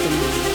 testimony.